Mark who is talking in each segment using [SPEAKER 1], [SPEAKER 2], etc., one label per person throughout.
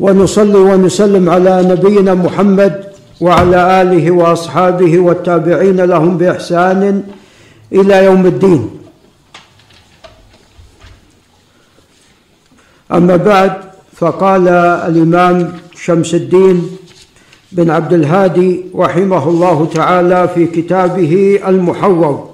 [SPEAKER 1] ونصلي ونسلم على نبينا محمد وعلى آله وأصحابه والتابعين لهم بإحسان إلى يوم الدين. أما بعد فقال الإمام شمس الدين بن عبد الهادي رحمه الله تعالى في كتابه المحرر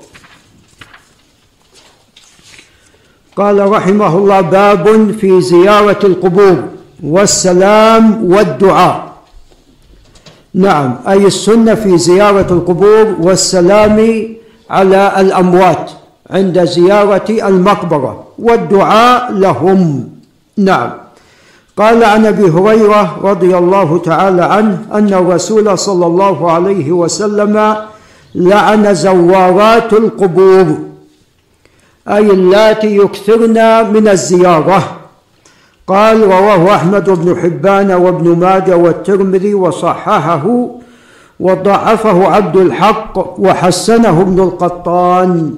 [SPEAKER 1] قال رحمه الله باب في زيارة القبور. والسلام والدعاء. نعم أي السنة في زيارة القبور والسلام على الأموات عند زيارة المقبرة والدعاء لهم. نعم. قال عن أبي هريرة رضي الله تعالى عنه أن الرسول صلى الله عليه وسلم لعن زوارات القبور أي اللاتي يكثرن من الزيارة. قال رواه أحمد بن حبان وابن ماجه والترمذي وصححه وضعفه عبد الحق وحسنه ابن القطان.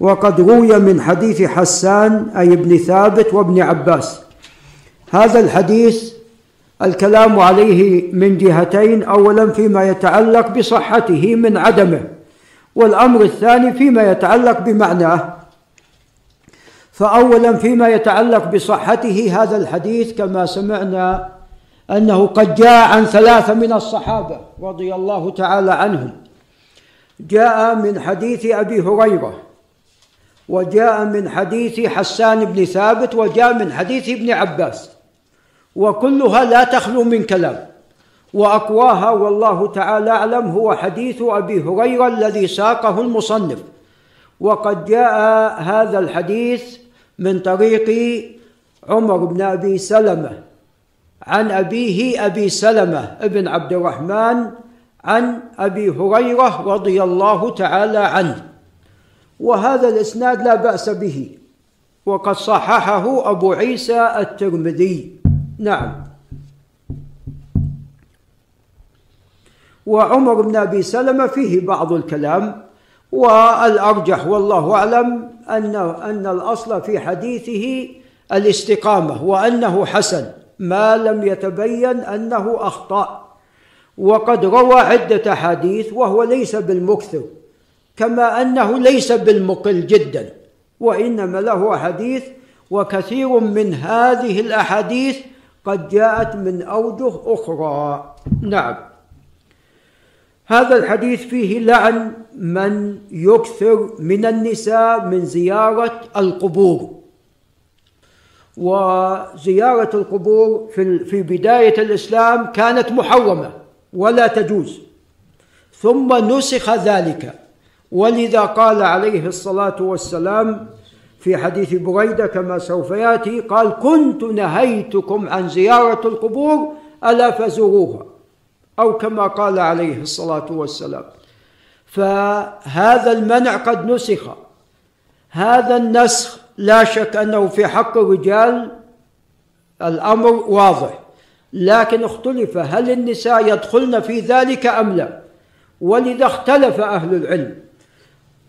[SPEAKER 1] وقد روي من حديث حسان أي ابن ثابت وابن عباس. هذا الحديث الكلام عليه من جهتين اولا فيما يتعلق بصحته من عدمه والأمر الثاني فيما يتعلق بمعناه. فاولا فيما يتعلق بصحته هذا الحديث كما سمعنا أنه قد جاء عن ثلاثة من الصحابة رضي الله تعالى عنهم. جاء من حديث أبي هريرة وجاء من حديث حسان بن ثابت وجاء من حديث ابن عباس. وكلها لا تخلو من كلام. وأقواها والله تعالى أعلم هو حديث أبي هريرة الذي ساقه المصنف. وقد جاء هذا الحديث من طريق عمر بن أبي سلمة عن أبيه أبي سلمة ابن عبد الرحمن عن أبي هريرة رضي الله تعالى عنه. وهذا الإسناد لا بأس به وقد صححه أبو عيسى الترمذي. نعم. وعمر بن أبي سلمة فيه بعض الكلام والأرجح والله أعلم ان أن الأصل في حديثه الاستقامة وأنه حسن ما لم يتبين أنه أخطأ. وقد روى عدة أحاديث وهو ليس بالمكثر كما أنه ليس بالمقل جدا وإنما له حديث وكثير من هذه الأحاديث قد جاءت من أوجه أخرى. نعم. هذا الحديث فيه لعن من يكثر من النساء من زيارة القبور. وزيارة القبور في في بداية الإسلام كانت محرمة ولا تجوز. ثم نسخ ذلك. ولذا قال عليه الصلاة والسلام في حديث بريدة كما سوف يأتي قال كنت نهيتكم عن زيارة القبور ألا فزوروها. أو كما قال عليه الصلاة والسلام. فهذا المنع قد نسخ. هذا النسخ لا شك أنه في حق الرجال الأمر واضح. لكن اختلف هل النساء يدخلن في ذلك أم لا. ولذا اختلف أهل العلم.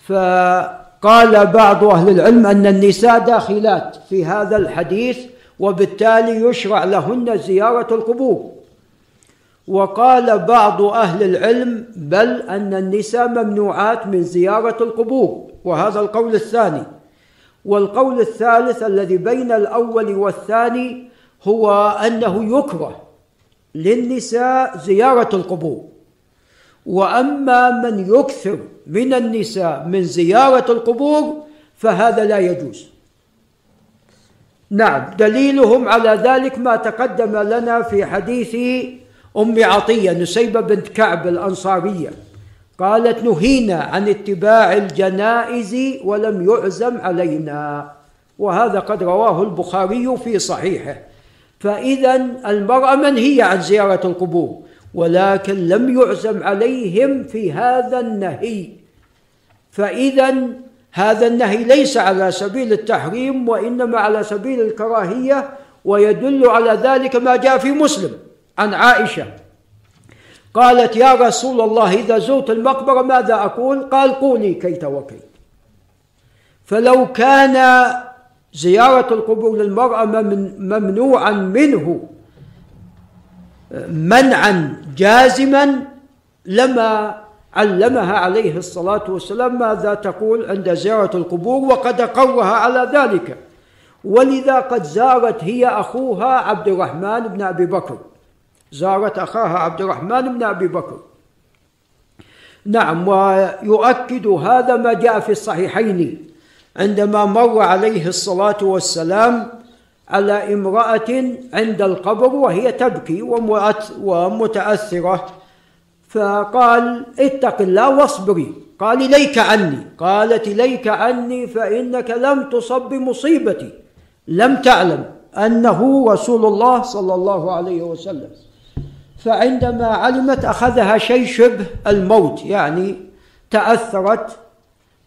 [SPEAKER 1] فقال بعض أهل العلم أن النساء داخلات في هذا الحديث وبالتالي يشرع لهن زيارة القبور. وقال بعض أهل العلم بل أن النساء ممنوعات من زيارة القبور وهذا القول الثاني. والقول الثالث الذي بين الأول والثاني هو أنه يكره للنساء زيارة القبور. وأما من يكثر من النساء من زيارة القبور فهذا لا يجوز. نعم دليلهم على ذلك ما تقدم لنا في حديث ام عطية نسيبة بنت كعب الأنصارية. قالت نهينا عن اتباع الجنائز ولم يعزم علينا. وهذا قد رواه البخاري في صحيحه. فاذا المرأة منهية عن زيارة القبور ولكن لم يعزم عليهم في هذا النهي. فاذا هذا النهي ليس على سبيل التحريم وإنما على سبيل الكراهية ويدل على ذلك ما جاء في مسلم. عن عائشة. قالت يا رسول الله إذا زرت المقبرة ماذا أقول؟ قال قولي كيت وكيت. فلو كان زيارة القبور للمرأة ممنوعا منه منعا جازما لما علمها عليه الصلاة والسلام ماذا تقول عند زيارة القبور؟ وقد أقرها على ذلك. ولذا قد زارت هي أخوها عبد الرحمن بن أبي بكر. زارت أخاها عبد الرحمن بن أبي بكر. نعم ويؤكد هذا ما جاء في الصحيحين عندما مر عليه الصلاة والسلام على امرأة عند القبر وهي تبكي ومتأثرة. فقال اتق الله واصبري. قال إليك عني. قالت إليك عني فإنك لم تصب بمصيبتي. لم تعلم أنه رسول الله صلى الله عليه وسلم. فعندما علمت أخذها شيء شبه الموت يعني تأثرت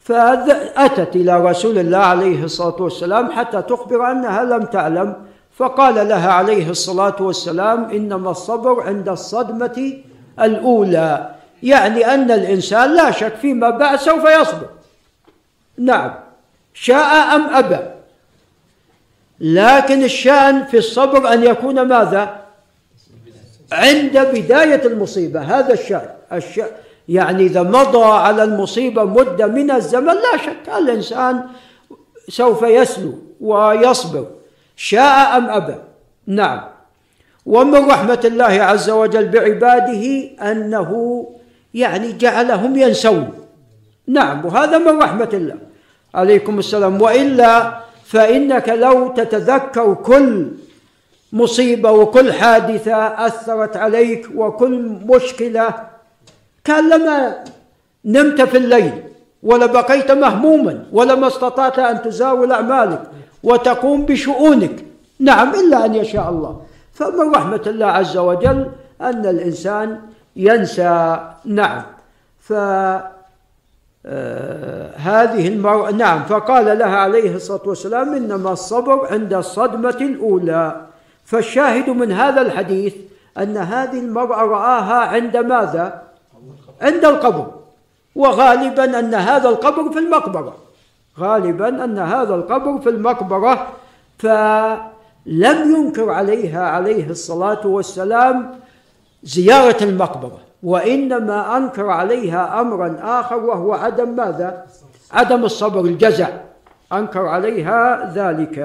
[SPEAKER 1] فأتت إلى رسول الله عليه الصلاة والسلام حتى تخبر أنها لم تعلم فقال لها عليه الصلاة والسلام إنما الصبر عند الصدمة الأولى يعني أن الإنسان لا شك فيما بعد سوف يصبر. نعم. شاء أم أبى؟ لكن الشأن في الصبر أن يكون ماذا؟ عند بداية المصيبة هذا الشأن الشأن. يعني إذا مضى على المصيبة مدة من الزمن لا شك الإنسان سوف يسلو ويصبر. شاء أم أبى؟ نعم. ومن رحمة الله عز وجل بعباده أنه يعني جعلهم ينسون. نعم وهذا من رحمة الله. عليكم السلام. وإلا فإنك لو تتذكر كل مصيبة وكل حادثة أثرت عليك وكل مشكلة. كان لما نمت في الليل ولا بقيت مهموما ولما استطعت أن تزاول أعمالك وتقوم بشؤونك. نعم إلا أن يشاء الله. فمن رحمة الله عز وجل أن الإنسان ينسى. نعم. ف آه هذه المرأة نعم فقال لها عليه الصلاة والسلام إنما الصبر عند الصدمة الأولى. فالشاهد من هذا الحديث أن هذه المرأة رآها عند ماذا؟ عند القبر. وغالبا أن هذا القبر في المقبرة. غالبا أن هذا القبر في المقبرة فلم ينكر عليها عليه الصلاة والسلام زيارة المقبرة وإنما أنكر عليها أمرا آخر وهو عدم ماذا؟ عدم الصبر الجزع. أنكر عليها ذلك.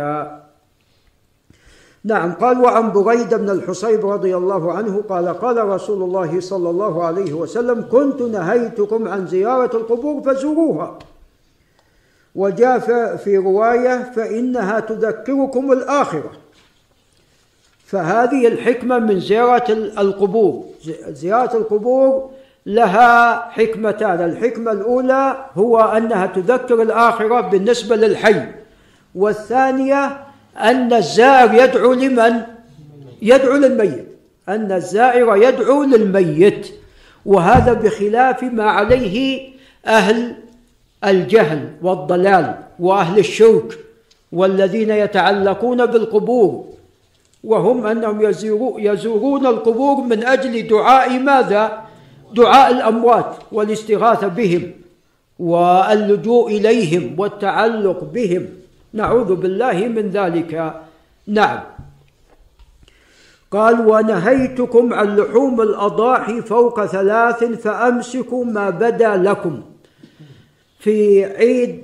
[SPEAKER 1] نعم قال وعن بريدة بن الحصيب رضي الله عنه قال قال رسول الله صلى الله عليه وسلم كنت نهيتكم عن زيارة القبور فزوروها وجاء في رواية فإنها تذكركم الآخرة فهذه الحكمة من زيارة القبور. زيارة القبور لها حكمتان. الحكمة الأولى هو أنها تذكر الآخرة بالنسبة للحي والثانية أن الزائر يدعو لمن؟ يدعو للميت أن الزائر يدعو للميت وهذا بخلاف ما عليه أهل الجهل والضلال وأهل الشرك والذين يتعلقون بالقبور وهم أنهم يزورون القبور من أجل دعاء ماذا؟ دعاء الأموات والاستغاثة بهم واللجوء إليهم والتعلق بهم نعوذ بالله من ذلك. نعم. قال ونهيتكم عن لحوم الأضاحي فوق ثلاث فأمسكوا ما بدا لكم في عيد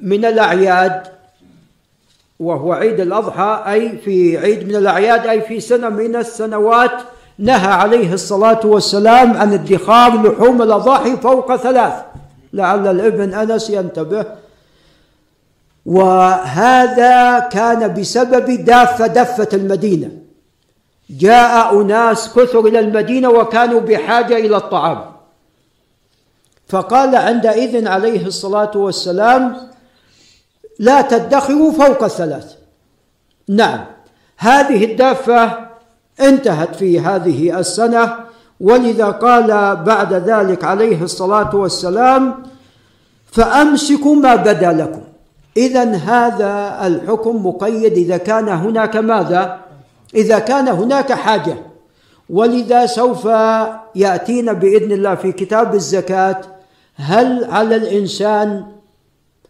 [SPEAKER 1] من الأعياد وهو عيد الأضحى أي في عيد من الأعياد أي في سنة من السنوات نهى عليه الصلاة والسلام عن ادخار لحوم الأضاحي فوق ثلاث. لعل الابن أنس ينتبه وهذا كان بسبب دافة دفة المدينة. جاء أناس كثر إلى المدينة وكانوا بحاجة إلى الطعام. فقال عندئذ عليه الصلاة والسلام لا تدخروا فوق الثلاث. نعم هذه الدافة انتهت في هذه السنة. ولذا قال بعد ذلك عليه الصلاة والسلام فأمسكوا ما بدا لكم. إذا هذا الحكم مقيد إذا كان هناك ماذا؟ إذا كان هناك حاجة ولذا سوف يأتينا بإذن الله في كتاب الزكاة هل على الإنسان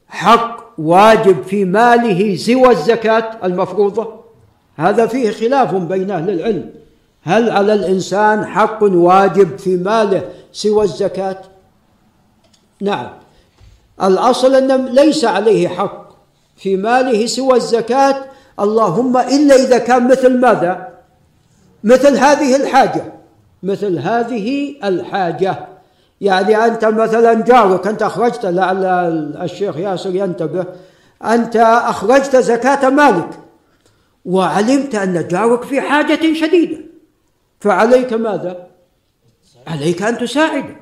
[SPEAKER 1] حق واجب في ماله سوى الزكاة المفروضة؟ هذا فيه خلاف بين أهل العلم هل على الإنسان حق واجب في ماله سوى الزكاة؟ نعم الأصل أن ليس عليه حق. في ماله سوى الزكاة اللهم إلا إذا كان مثل ماذا؟ مثل هذه الحاجة. مثل هذه الحاجة. يعني أنت مثلا جارك أنت أخرجت لعل الشيخ ياسر ينتبه أنت أخرجت زكاة مالك وعلمت أن جارك في حاجة شديدة. فعليك ماذا؟ عليك أن تساعده.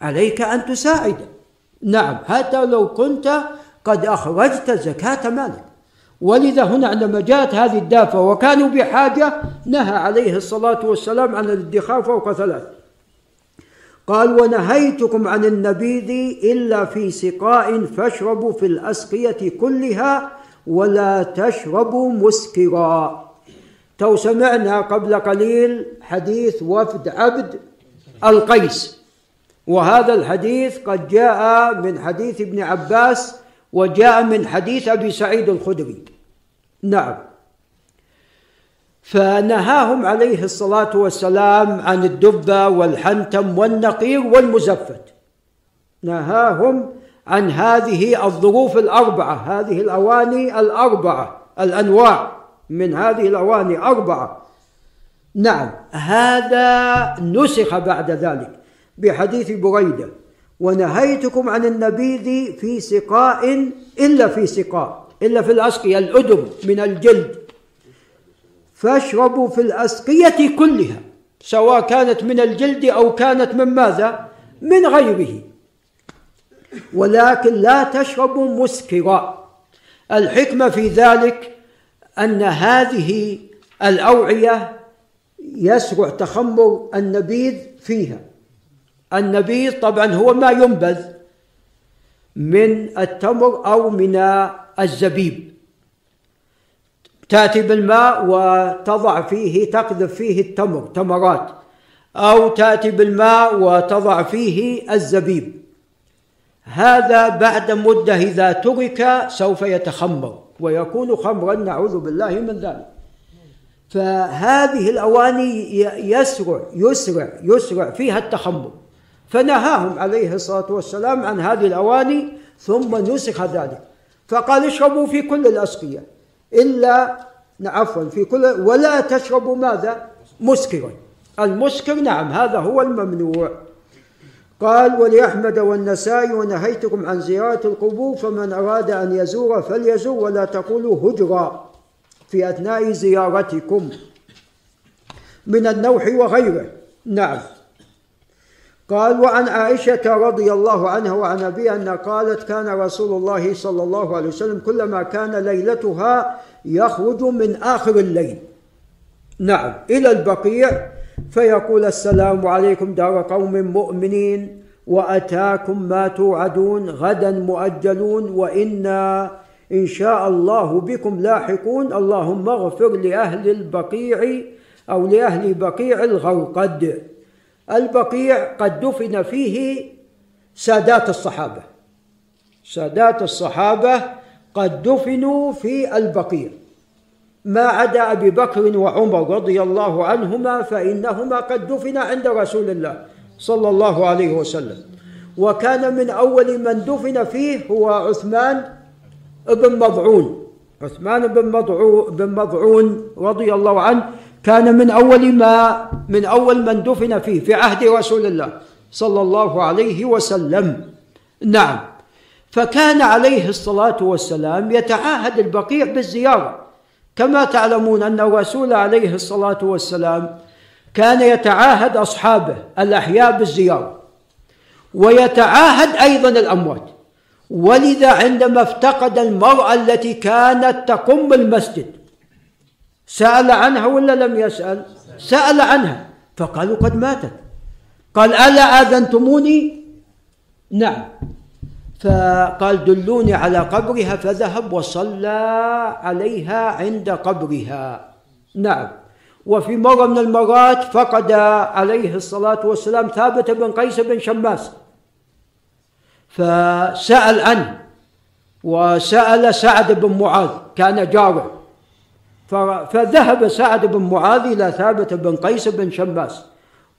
[SPEAKER 1] عليك أن تساعده. نعم حتى لو كنت قد أخرجت زكاة مالك. ولذا هنا عندما جاءت هذه الدافة وكانوا بحاجة نهى عليه الصلاة والسلام عن الادخار فوق ثلاث. قال ونهيتكم عن النبيذ إلا في سقاء فاشربوا في الأسقية كلها ولا تشربوا مسكرا. تو سمعنا قبل قليل حديث وفد عبد القيس. وهذا الحديث قد جاء من حديث ابن عباس وجاء من حديث أبي سعيد الخدري. نعم. فنهاهم عليه الصلاة والسلام عن الدبه والحنتم والنقير والمزفت. نهاهم عن هذه الظروف الأربعة هذه الأواني الأربعة الأنواع من هذه الأواني اربعه نعم. هذا نسخ بعد ذلك. بحديث بريدة. ونهيتكم عن النبيذ في سقاء إلا في سقاء إلا في الأسقية الادم من الجلد. فاشربوا في الأسقية كلها سواء كانت من الجلد أو كانت من ماذا؟ من غيره. ولكن لا تشربوا مسكرا. الحكمة في ذلك أن هذه الأوعية يسرع تخمر النبيذ فيها. النبيذ طبعا هو ما ينبذ من التمر أو من الزبيب. تأتي بالماء وتضع فيه تقذف فيه التمر تمرات. أو تأتي بالماء وتضع فيه الزبيب. هذا بعد مدة إذا ترك سوف يتخمر ويكون خمرا نعوذ بالله من ذلك. فهذه الأواني يسرع يسرع يسرع فيها التخمر. فنهاهم عليه الصلاة والسلام عن هذه الأواني ثم نسخ ذلك. فقال اشربوا في كل الأسقية. إلا عفوا في كل ولا تشربوا ماذا؟ مسكرا. المسكر نعم هذا هو الممنوع. قال ولأحمد والنسائي ونهيتكم عن زيارة القبور فمن أراد أن يزور فليزور ولا تقولوا هجرا في أثناء زيارتكم. من النوح وغيره. نعم. قال وعن عائشة رضي الله عنها وعن أبيها أنها قالت كان رسول الله صلى الله عليه وسلم كلما كان ليلتها يخرج من آخر الليل. نعم إلى البقيع فيقول السلام عليكم دار قوم مؤمنين وأتاكم ما توعدون غدا مؤجلون وإنا إن شاء الله بكم لاحقون. اللهم اغفر لأهل البقيع أو لأهل بقيع الغرقد البقيع قد دفن فيه سادات الصحابة. سادات الصحابة قد دفنوا في البقيع. ما عدا أبي بكر وعمر رضي الله عنهما فإنهما قد دفنا عند رسول الله صلى الله عليه وسلم. وكان من أول من دفن فيه هو عثمان بن مضعون. عثمان بن مضعون بن مضعون رضي الله عنه كان من أول ما من أول من دفن فيه في عهد رسول الله صلى الله عليه وسلم. نعم. فكان عليه الصلاة والسلام يتعاهد البقيع بالزيارة. كما تعلمون أن الرسول عليه الصلاة والسلام كان يتعاهد أصحابه الأحياء بالزيارة ويتعاهد أيضا الأموات. ولذا عندما افتقد المرأة التي كانت تقم المسجد سأل عنها ولا لم يسأل؟ سأل عنها. فقالوا قد ماتت. قال ألا آذنتموني؟ نعم. فقال دلوني على قبرها. فذهب وصلى عليها عند قبرها. نعم. وفي مرة من المرات فقد عليه الصلاة والسلام ثابت بن قيس بن شماس. فسأل عنه وسأل سعد بن معاذ كان جاره فذهب سعد بن معاذ إلى ثابت بن قيس بن شماس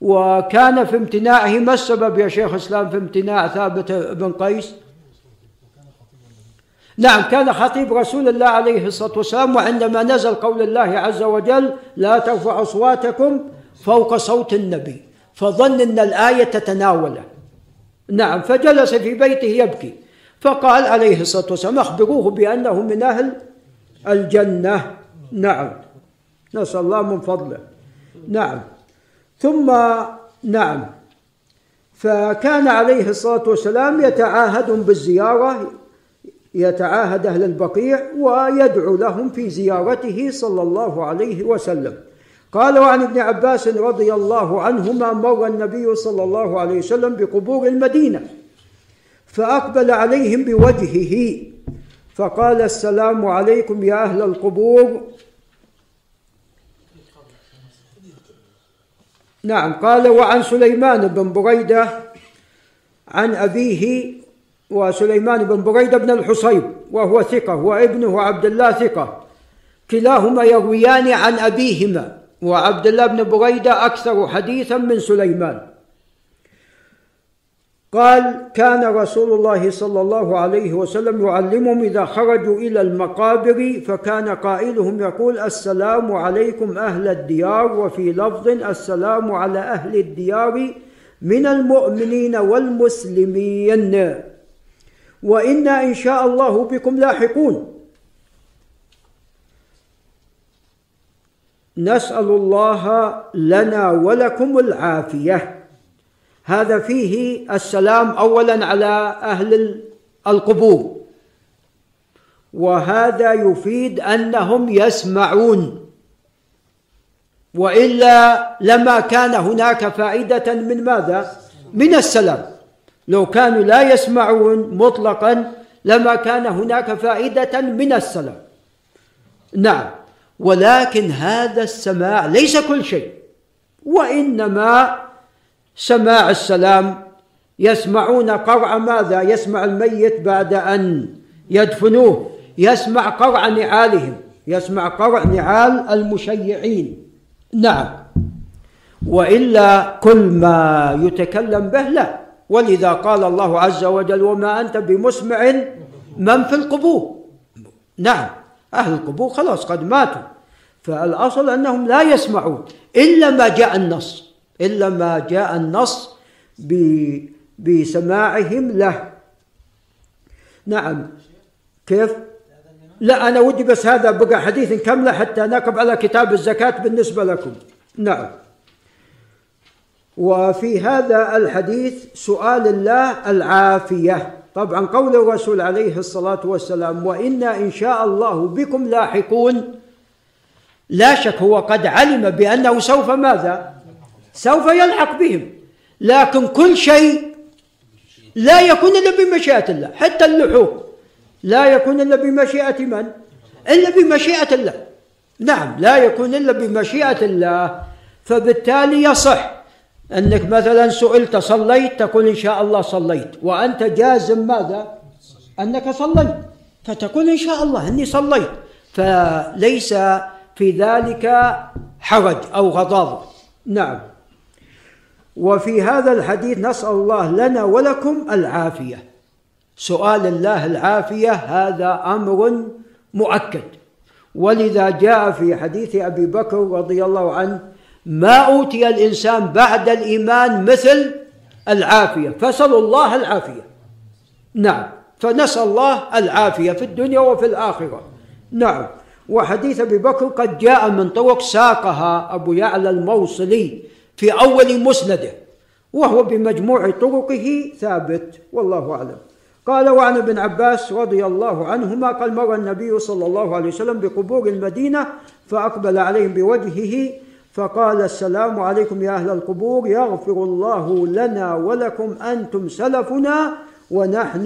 [SPEAKER 1] وكان في امتناعه ما السبب يا شيخ الإسلام في امتناع ثابت بن قيس؟ نعم كان خطيب رسول الله عليه الصلاة والسلام وعندما نزل قول الله عز وجل لا ترفع أصواتكم فوق صوت النبي فظن أن الآية تتناوله نعم فجلس في بيته يبكي فقال عليه الصلاة والسلام أخبروه بأنه من أهل الجنة نعم. نسأل الله من فضله. نعم. ثم نعم. فكان عليه الصلاة والسلام يتعاهد بالزيارة يتعاهد أهل البقيع ويدعو لهم في زيارته صلى الله عليه وسلم. قال وعن ابن عباس رضي الله عنهما مر النبي صلى الله عليه وسلم بقبور المدينة فأقبل عليهم بوجهه فقال السلام عليكم يا أهل القبور. نعم قال وعن سليمان بن بريدة عن أبيه وسليمان بن بريدة بن الحصيب وهو ثقة وابنه عبد الله ثقة. كلاهما يرويان عن أبيهما وعبد الله بن بريدة أكثر حديثا من سليمان. قال كان رسول الله صلى الله عليه وسلم يعلمهم إذا خرجوا إلى المقابر فكان قائلهم يقول السلام عليكم أهل الديار وفي لفظ السلام على أهل الديار من المؤمنين والمسلمين. وإنا إن شاء الله بكم لاحقون. نسأل الله لنا ولكم العافية. هذا فيه السلام اولا على أهل القبور. وهذا يفيد أنهم يسمعون. وإلا لما كان هناك فائدة من ماذا؟ من السلام. لو كانوا لا يسمعون مطلقا لما كان هناك فائدة من السلام. نعم. ولكن هذا السماع ليس كل شيء. وإنما سماع السلام يسمعون قرع ماذا؟ يسمع الميت بعد أن يدفنوه يسمع قرع نعالهم يسمع قرع نعال المشيعين. نعم. وإلا كل ما يتكلم به لا. ولذا قال الله عز وجل وما أنت بمسمع من في القبور. نعم. أهل القبور خلاص قد ماتوا. فالأصل أنهم لا يسمعون إلا ما جاء النص. إلا ما جاء النص بسماعهم له. نعم. كيف؟ لا أنا ودي بس هذا بقى حديث كاملة حتى نقب على كتاب الزكاة بالنسبة لكم. نعم. وفي هذا الحديث سؤال الله العافية. طبعا قول الرسول عليه الصلاة والسلام وإنا إن شاء الله بكم لاحقون. لا شك هو قد علم بأنه سوف ماذا؟ سوف يلحق بهم. لكن كل شيء لا يكون إلا بمشيئة الله. حتى اللحوق لا يكون إلا بمشيئة من؟ إلا بمشيئة الله. نعم لا يكون إلا بمشيئة الله. فبالتالي يصح أنك مثلا سئلت صليت تقول إن شاء الله صليت. وأنت جازم ماذا؟ أنك صليت. فتقول إن شاء الله أني صليت. فليس في ذلك حرج أو غضاض. نعم. وفي هذا الحديث نسأل الله لنا ولكم العافية. سؤال الله العافية هذا أمر مؤكد. ولذا جاء في حديث أبي بكر رضي الله عنه ما أوتي الإنسان بعد الإيمان مثل العافية. فسألوا الله العافية. نعم. فنسأل الله العافية في الدنيا وفي الآخرة. نعم. وحديث أبي بكر قد جاء من طرق ساقها أبو يعلى الموصلي. في أول مسنده وهو بمجموع طرقه ثابت والله أعلم. قال وعن ابن عباس رضي الله عنهما قال مر النبي صلى الله عليه وسلم بقبور المدينة فأقبل عليهم بوجهه فقال السلام عليكم يا أهل القبور يغفر الله لنا ولكم أنتم سلفنا ونحن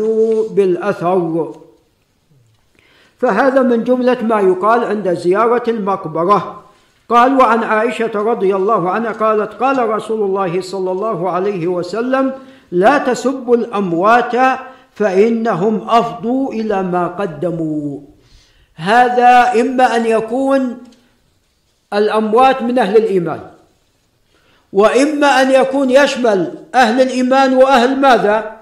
[SPEAKER 1] بالأثر. فهذا من جملة ما يقال عند زيارة المقبرة. قال وعن عائشة رضي الله عنها قالت قال رسول الله صلى الله عليه وسلم لا تسبوا الأموات فإنهم أفضوا إلى ما قدموا هذا إما أن يكون الأموات من أهل الإيمان وإما أن يكون يشمل أهل الإيمان وأهل ماذا؟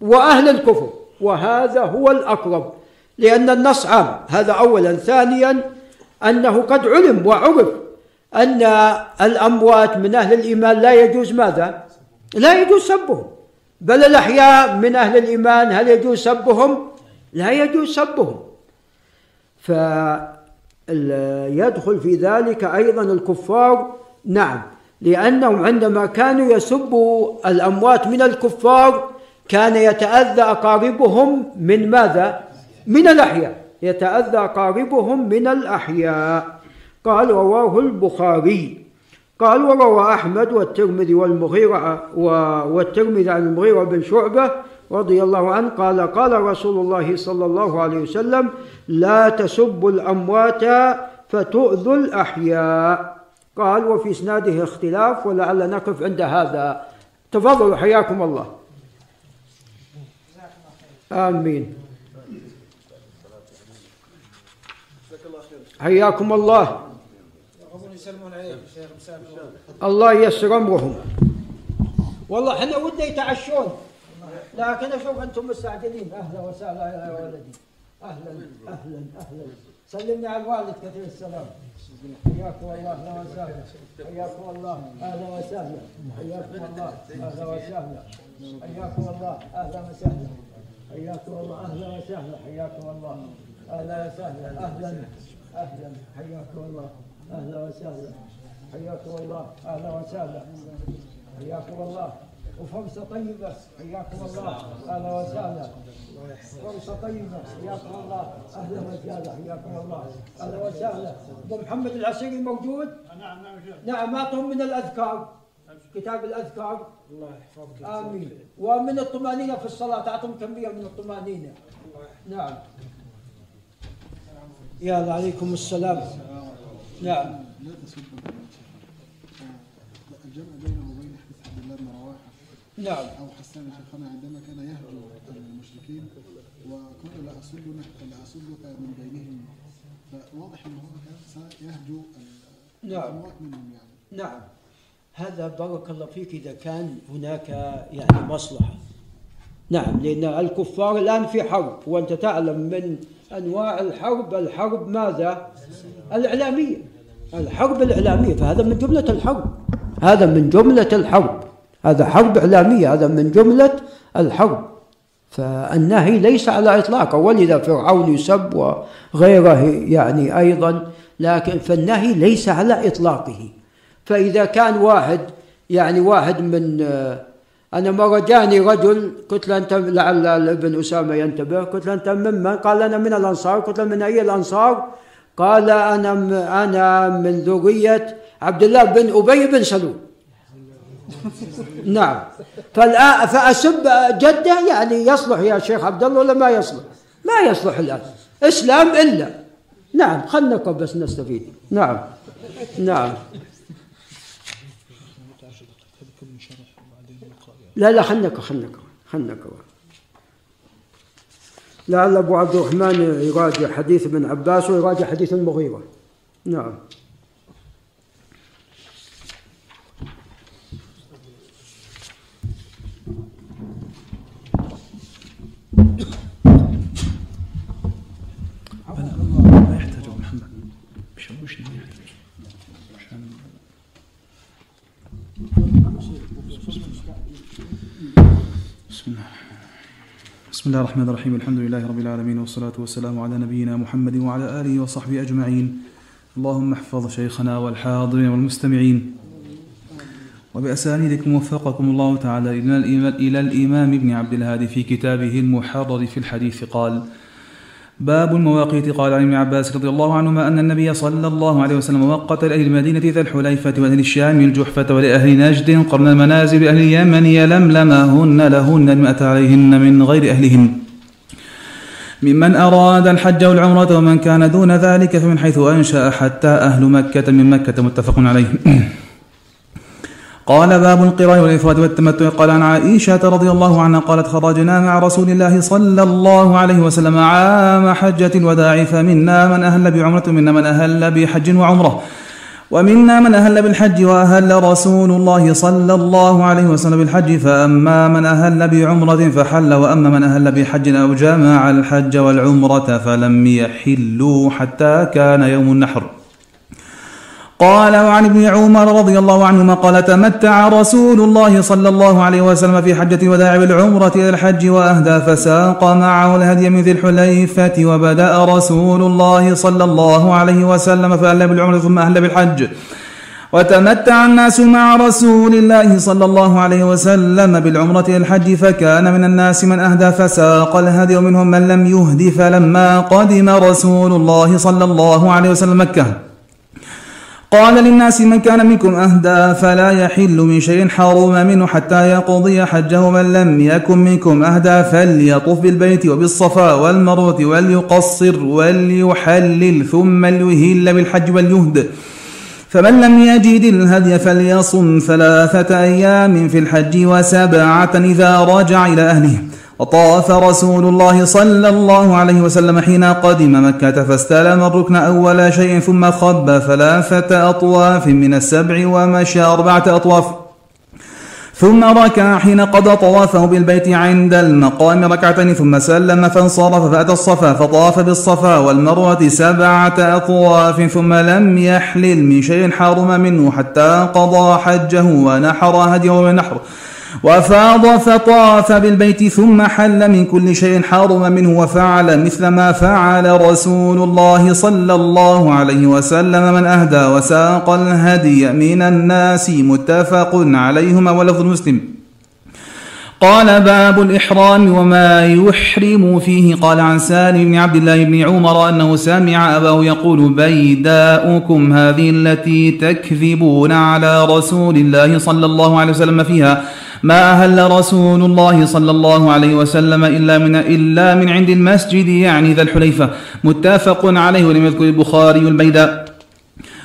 [SPEAKER 1] وأهل الكفر. وهذا هو الأقرب لأن النص عام. هذا أولا. ثانيا أنه قد علم وعرف أن الأموات من أهل الإيمان لا يجوز ماذا؟ لا يجوز سبهم بل الأحياء من أهل الإيمان هل يجوز سبهم؟ لا يجوز سبهم فيدخل في ذلك أيضا الكفار نعم لأنهم عندما كانوا يسبوا الأموات من الكفار كان يتأذى أقاربهم من ماذا؟ من الأحياء يتأذى أقاربهم من الأحياء. قال رواه البخاري. قال وروى أحمد والترمذي والمغيرة والترمذي عن المغيرة بن شعبة رضي الله عنه قال قال رسول الله صلى الله عليه وسلم لا تسبوا الأموات فتؤذوا الأحياء. قال وفي إسناده اختلاف ولعل نقف عند هذا. تفضلوا حياكم الله. آمين. حياكم الله. الله ييسر أمرهم. والله إحنا ودنا يتعشون. لكن أشوف أنتم مستعجلين. أهلا وسهلا يا ولدي. أهلا أهلا أهلا. سلمني على الوالد كثير السلام. حياكم الله أهلا وسهلا. حياكم الله أهلا وسهلا. حياكم الله أهلا وسهلا. حياكم الله أهلا وسهلا. حياكم الله أهلا وسهلا. حياكم الله أهلا وسهلا. أهلا. أهلا. حياكم الله. أهلا وسهلا. حياكم الله. أهلا وسهلا. حياكم الله. وفرصة طيبة. حياكم الله. أهلا وسهلا. فرصة طيبة. حياكم الله. أهلا وسهلا. حياكم الله. أهلا وسهلا. أبو محمد العسيري موجود؟ نعم نعم نعم أعطهم من الأذكار. كتاب الأذكار. الله يحفظك. آمين. ومن الطمأنينة في الصلاة. أعطهم كمية من الطمأنينة. نعم. يا عليكم السلام. نعم.
[SPEAKER 2] الجمع بينه وبين حديث عبد الله بن رواحة.
[SPEAKER 1] نعم.
[SPEAKER 2] أو حسان شيخنا عندما كان يهجو المشركين وقال لا اصدك لا أصدك من بينهم. فواضح انه هو كان سيهجو
[SPEAKER 1] نعم.
[SPEAKER 2] منهم يعني.
[SPEAKER 1] نعم. هذا بارك الله فيك إذا كان هناك يعني مصلحة. نعم لأن الكفار الآن في حرب وأنت تعلم من أنواع الحرب الحرب ماذا؟ الإعلامية. الحرب الإعلامية فهذا من جملة الحرب. هذا من جملة الحرب. هذا حرب إعلامية هذا من جملة الحرب. فالنهي ليس على إطلاقه ولذا فرعون يسب وغيره يعني أيضا. لكن فالنهي ليس على إطلاقه. فإذا كان واحد يعني واحد من أنا مرة جاني رجل قلت له أنت لعل ابن أسامة ينتبه قلت له أنت ممن قال أنا من الأنصار قلت له من أي الأنصار؟ قال أنا أنا من ذرية عبد الله بن أبي بن سلول. نعم. فأسب جده يعني يصلح يا شيخ عبد الله ولا ما يصلح؟ ما يصلح الآن. إسلام إلا. نعم خلنا بس نستفيد. نعم. نعم. لا لا خلنك خلنك خلنك لعل أبو عبد الرحمن يراجع حديث ابن عباس ويراجع حديث المغيرة نعم
[SPEAKER 3] ما يحتاج ابو محمد بشوشني ما يحتاج عشان بسم الله بسم الله الرحمن الرحيم الحمد لله رب العالمين والصلاة والسلام على نبينا محمد وعلى آله وصحبه أجمعين اللهم احفظ شيخنا والحاضرين والمستمعين وبأسانيدكم وفقكم الله تعالى إلى الإمام- ابن عبد الهادي في كتابه المحرر في الحديث قال باب المواقيت. قال عن ابن عباس رضي الله عنهما أن النبي صلى الله عليه وسلم وقت لأهل المدينة ذا الحليفة وأهل الشام الجحفة ولأهل نجد قرن المنازل أهل اليمن يلملمهن لهن المأت عليهن من غير أهلهن. ممن أراد الحج والعمرة ومن كان دون ذلك فمن حيث أنشأ حتى أهل مكة. من مكة متفق عليه. قال باب القراء والإفراد والتمتع. قال عن عائشة رضي الله عنها قالت خرجنا مع رسول الله صلى الله عليه وسلم عام حجة الوداع فمنا من أهل بعمرة ومنا من أهل بحج وعمرة ومنا من أهل بالحج وأهل رسول الله صلى الله عليه وسلم بالحج. فأما من أهل بعمرة فحل وأما من أهل بحج أو جمع الحج والعمرة فلم يحلوا حتى كان يوم النحر. قال وعن ابن عمر رضي الله عنهما قال تمتع رسول الله صلى الله عليه وسلم في حجة الوداع بالعمرة إلى الحج وأهدى فساق معه الهدي من ذي الحليفة وبدأ رسول الله صلى الله عليه وسلم فأهل بالعمرة ثم أهل بالحج. وتمتع الناس مع رسول الله صلى الله عليه وسلم بالعمرة إلى الحج فكان من الناس من أهدى فساق الهدي ومنهم من لم يهد فلما قدم رسول الله صلى الله عليه وسلم مكة. قال للناس من كان منكم أهدى فلا يحل من شيء حرم منه حتى يقضي حجه من لم يكن منكم أهدى فليطف بالبيت وبالصفا والمروة وليقصر وليحلل ثم ليهل بالحج واليهد. فمن لم يجد الهدي فليصم ثلاثة أيام في الحج وسبعة إذا رجع إلى أهله. وطاف رسول الله صلى الله عليه وسلم حين قدم مكة فاستلم الركن أول شيء ثم خب ثلاثة أطواف من السبع ومشى أربعة أطواف. ثم ركع حين قضى طوافه بالبيت عند المقام ركعتين ثم سلم فانصرف فأتى الصفا فطاف بالصفا والمروة سبعة أطواف ثم لم يحلل من شيء حرم منه حتى قضى حجه ونحر هديه ونحر. وفاض فطاف بالبيت ثم حل من كل شيء حرم منه وفعل مثل ما فعل رسول الله صلى الله عليه وسلم من أهدى وساق الهدي من الناس متفق عليهما ولفظ مسلم. قال باب الإحرام وما يحرم فيه. قال عن سالم بن عبد الله بن عمر أنه سمع أباه يقول بيداؤكم هذه التي تكذبون على رسول الله صلى الله عليه وسلم فيها. ما أهل رسول الله صلى الله عليه وسلم إلا من إلا من عند المسجد يعني ذا الحليفة. متفق عليه ولم يذكر البخاري البيداء.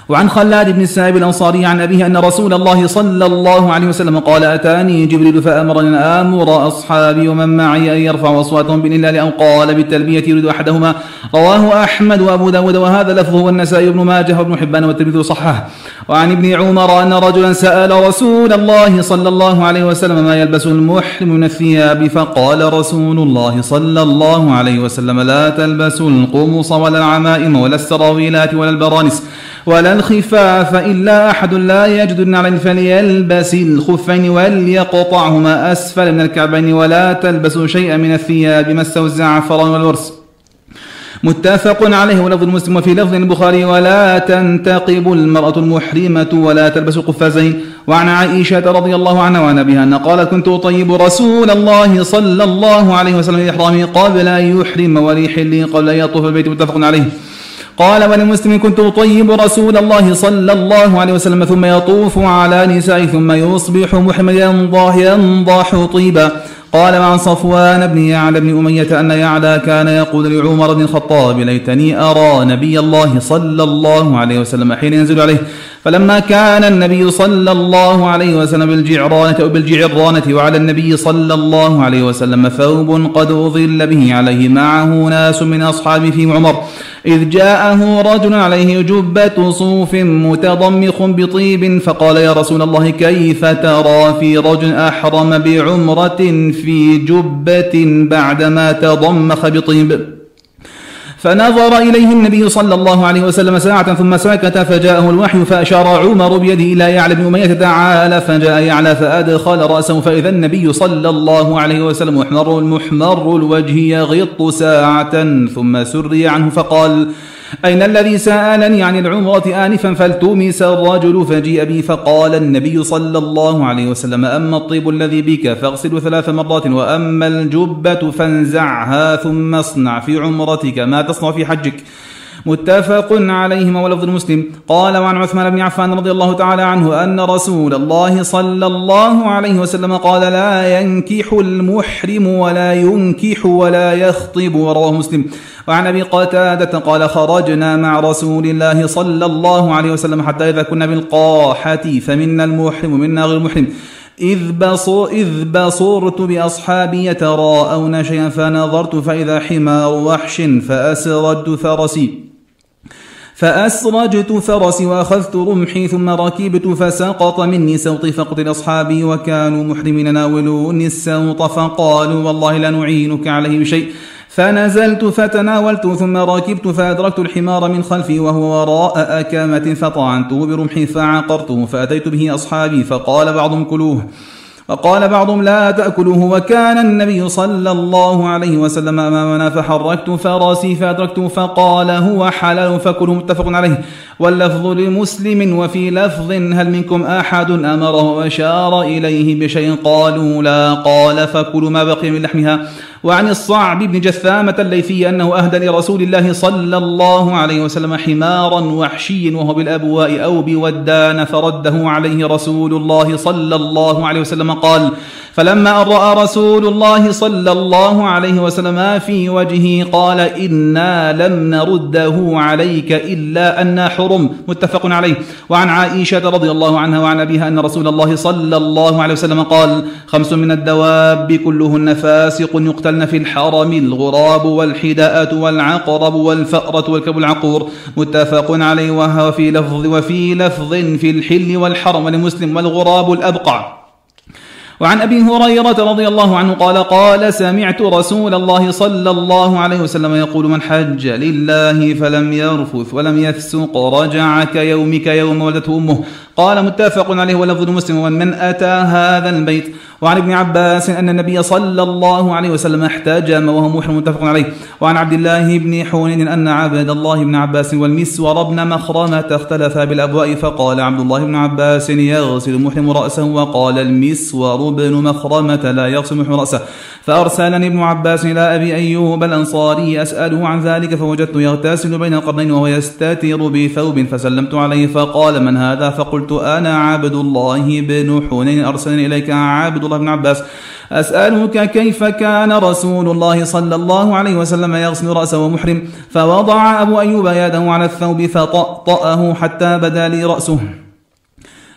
[SPEAKER 3] وعن خلاد بن السائب الأنصاري عن أبيه أن رسول الله صلى الله عليه وسلم قال أتاني جبريل فأمرني أن آمر أصحابي ومن معي أن يرفعوا أصواتهم بالإلال أو قال بالتلبية يريد أحدهما. رواه أحمد وأبو داود وهذا لفظه والنسائي بن ماجه وابن حبان والترمذي صححه. وعن ابن عمر أن رجلا سأل رسول الله صلى الله عليه وسلم ما يلبس المحرم من الثياب فقال رسول الله صلى الله عليه وسلم لا تلبسوا القمص ولا العمائم ولا السراويلات ولا البرانس. ولا الخفاف إلا أحد لا يجد النعلين فليلبس الخفين وليقطعهما أسفل من الكعبين ولا تلبسوا شيئا من الثياب مسه الزعفران والورس. متفق عليه ولفظ المسلم وفي لفظ البخاري ولا تنتقب المرأة المحرمة ولا تلبس القفازين وعن عائشة رضي الله عنها وعن أبيها أن قالت كنت أطيب رسول الله صلى الله عليه وسلم لإحرامه قبل أن يحرم وليحل قبل أن يطوف البيت. متفق عليه. قال ولمسلم كنت أطيب رسول الله صلى الله عليه وسلم ثم يطوف على نساء ثم يصبح محمد ينضح ينضح طيبا. قال عن صفوان بن يعلى بن أمية أن يعلى كان يقول لعمر بن الخطاب ليتني أرى نبي الله صلى الله عليه وسلم حين ينزل عليه. فلما كان النبي صلى الله عليه وسلم بالجعرانة أو بالجعرانة وعلى النبي صلى الله عليه وسلم ثوب قد أظل به عليه. معه ناس من أصحابه في عمر إذ جاءه رجل عليه جبة صوف متضمخ بطيب فقال يا رسول الله كيف ترى في رجل أحرم بعمرة في جبة بعدما تضمخ بطيب؟ فنظر إليه النبي صلى الله عليه وسلم ساعة ثم سكت فجاءه الوحي فأشار عمر بيده إلى يعلى بن أمية تعالى فجاء يعلى فأدخل رأسه فإذا النبي صلى الله عليه وسلم محمر المحمر الوجه يغط ساعة ثم سري عنه فقال أين الذي سألني عن العمرة آنفا فالتمس الرجل فجيء بي فقال النبي صلى الله عليه وسلم أما الطيب الذي بك فاغسله ثلاث مرات وأما الجبة فانزعها ثم اصنع في عمرتك ما تصنع في حجك. متفق عليهما ولفظ مسلم. قال وعن عثمان بن عفان رضي الله تعالى عنه أن رسول الله صلى الله عليه وسلم قال لا ينكح المحرم ولا ينكح ولا يخطب. ورواه مسلم. وعن أبي قتادة قال خرجنا مع رسول الله صلى الله عليه وسلم حتى إذا كنا بالقاحة فمنا المحرم ومنا غير المحرم إذ, بصر إذ بصرت بأصحابي يتراءون شيئا فنظرت فإذا حمار وحش فأسردت فرسي. فأسرجت فرسي وأخذت رمحي ثم ركبت فسقط مني سوطي فقتل أصحابي وكانوا محرمين ناولوني السوط فقالوا والله لا نعينك عليه بشيء. فنزلت فتناولت ثم ركبت فأدركت الحمار من خلفي وهو وراء أكامة فطعنته برمحي فعقرته فأتيت به أصحابي فقال بعضهم كلوه وقال بعضهم لا تأكلوه وكان النبي صلى الله عليه وسلم أمامنا فحركت فراسي فأدركته فقال هو حلال فكلوا متفق عليه. واللفظ لمسلم وفي لفظ هل منكم أحد أمره وأشار إليه بشيء؟ قالوا لا قال فكلوا ما بقي من لحمها. وعن الصعب بن جثامة الليثي أنه أهدى لرسول الله صلى الله عليه وسلم حمارا وحشيا وهو بالأبواء أو بودان فرده عليه رسول الله صلى الله عليه وسلم قال فلما أن رأى رسول الله صلى الله عليه وسلم في وجهه قال إنا لم نرده عليك إلا أن حرم متفق عليه. وعن عائشة رضي الله عنها وعن أبيها أن رسول الله صلى الله عليه وسلم قال خمس من الدواب كلهن فاسق يقتلن في الحرم الغراب والحداءة والعقرب والفأرة والكب العقور. متفق عليه وهو في لفظ وفي لفظ في الحل والحرم لمسلم والغراب الأبقع. وعن أبي هريرة رضي الله عنه قال قال سمعت رسول الله صلى الله عليه وسلم يقول من حج لله فلم يرفث ولم يفسق رجع كيومك يوم ولدته أمه قال متفق عليه ولفظ مسلم ومن من أتى هذا البيت. وعن ابن عباس أن النبي صلى الله عليه وسلم احتجم وهو محرم متفق عليه. وعن عبد الله بن حون أن عبد الله بن عباس والمسور بن مخرمة اختلفا بالأبواء فقال عبد الله بن عباس يغسل المحرم رأسه وقال المسور بن مخرمة لا يغسل المحرم رأسه. فأرسلني ابن عباس إلى أبي أيوب الأنصاري أسأله عن ذلك فوجدته يغتسل بين القرنين وهو يستتر بثوب فسلمت عليه فقال من هذا؟ فقلت أنا عبد الله بن حنين أرسلني إليك عبد الله بن عباس. أسألك كيف كان رسول الله صلى الله عليه وسلم يغسل رأسه محرم فوضع أبو أيوب يده على الثوب فطأطأه حتى بدا لي رأسه.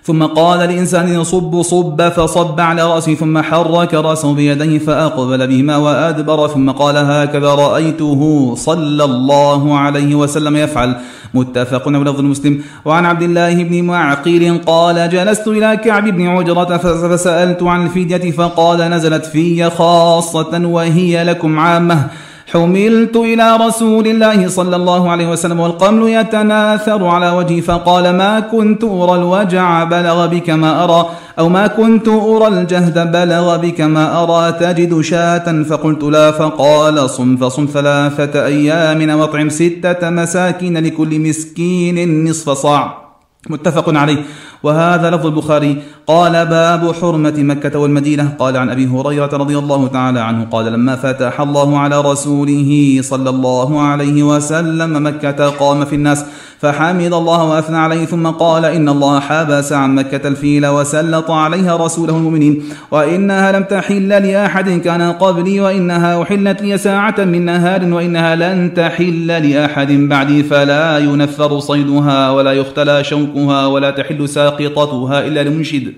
[SPEAKER 3] ثم قال لإنسان صب صب فصب على رأسه ثم حرك رأسه بيديه فأقبل بهما وأدبر ثم قال هكذا رأيته صلى الله عليه وسلم يفعل. متفق على لفظ المسلم وعن عبد الله بن معقيل قال جلست إلى كعب بن عجرة فسألت عن الفدية فقال نزلت في خاصة وهي لكم عامة. حملت إلى رسول الله صلى الله عليه وسلم والقمل يتناثر على وجهي فقال ما كنت أرى الوجع بلغ بك ما أرى أو ما كنت أرى الجهد بلغ بك ما أرى تجد شاة؟ فقلت لا. فقال صم فصم ثلاثة أيام واطعم ستة مساكين لكل مسكين نصف صاع. متفق عليه. وهذا لفظ البخاري. قال باب حرمة مكة والمدينة. قال عن أبي هريرة رضي الله تعالى عنه قال لما فتح الله على رسوله صلى الله عليه وسلم مكة قام في الناس فحمد الله وأثنى عليه ثم قال إن الله حبس عن مكة الفيل وسلط عليها رسوله المؤمنين وإنها لم تحل لأحد كان قبلي وإنها أحلت لي ساعة من نهار وإنها لن تحل لأحد بعدي فلا ينفر صيدها ولا يختلى شوكها ولا تحل ساقطتها إلا لمنشد.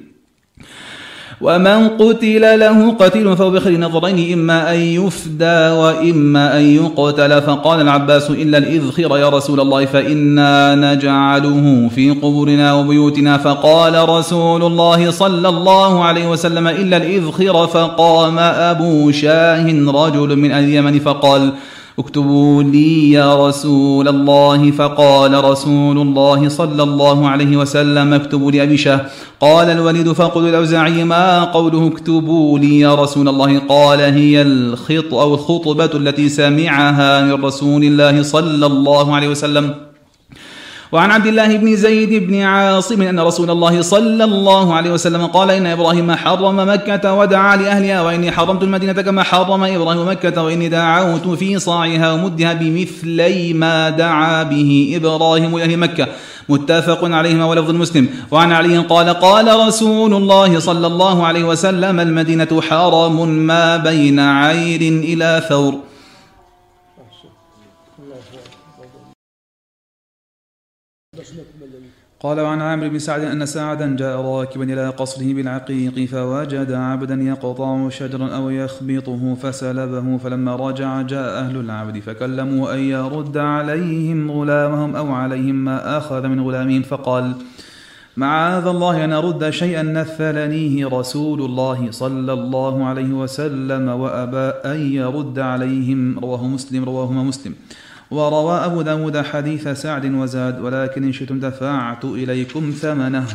[SPEAKER 3] ومن قتل له قتيل فهو بخير نظرين إما أن يفدى وإما أن يقتل. فقال العباس إلا الإذخر يا رسول الله فإنا نجعله في قبورنا وبيوتنا. فقال رسول الله صلى الله عليه وسلم إلا الإذخر فقام أبو شاه رجل من اليمن فقال اكتبوا لي يا رسول الله فقال رسول الله صلى الله عليه وسلم اكتبوا لأبي شاه قال الوليد فقل الأوزاعي ما قوله اكتبوا لي يا رسول الله. قال هي الخط أو الخطبة التي سمعها من رسول الله صلى الله عليه وسلم. وعن عبد الله بن زيد بن عاصم أن رسول الله صلى الله عليه وسلم قال إن إبراهيم حرم مكة ودعا لأهلها وإني حرمت المدينة كما حرم إبراهيم مكة وإني دعوت في صاعها ومدها بمثلي ما دعا به إبراهيم لأهل مكة. متفق عليهما ولفظ المسلم وعن علي قال قال رسول الله صلى الله عليه وسلم المدينة حرم ما بين عير إلى ثور. قال وعن عامر بن سعد أن سعدا جاء راكبا إلى قصره بالعقيق فوجد عبدا يقطع شجرا أو يخبطه فسلبه فلما رجع جاء أهل العبد فكلموا أن يرد عليهم غلامهم أو عليهم ما أخذ من غلامهم فقال معاذ الله أن أرد شيئا نثلنيه رسول الله صلى الله عليه وسلم وأبى أن يرد عليهم. رواه مسلم رواهما مسلم. وروى أبو داود حديث سعد وزاد ولكن إن شئتم دفعت إليكم ثمنه.